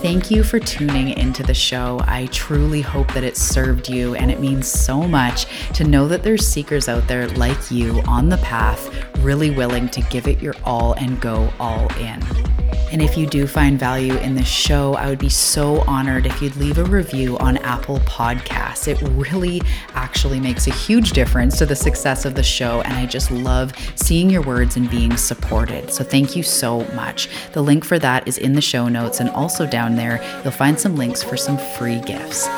Thank you for tuning into the show. I truly hope that it served you, and it means so much to know that there's seekers out there like you on the path, really willing to give it your all and go all in. And if you do find value in this show, I would be so honored if you'd leave a review on Apple Podcasts. It really actually makes a huge difference to the success of the show. And I just love seeing your words and being supported. So thank you so much. The link for that is in the show notes. And also down there, you'll find some links for some free gifts.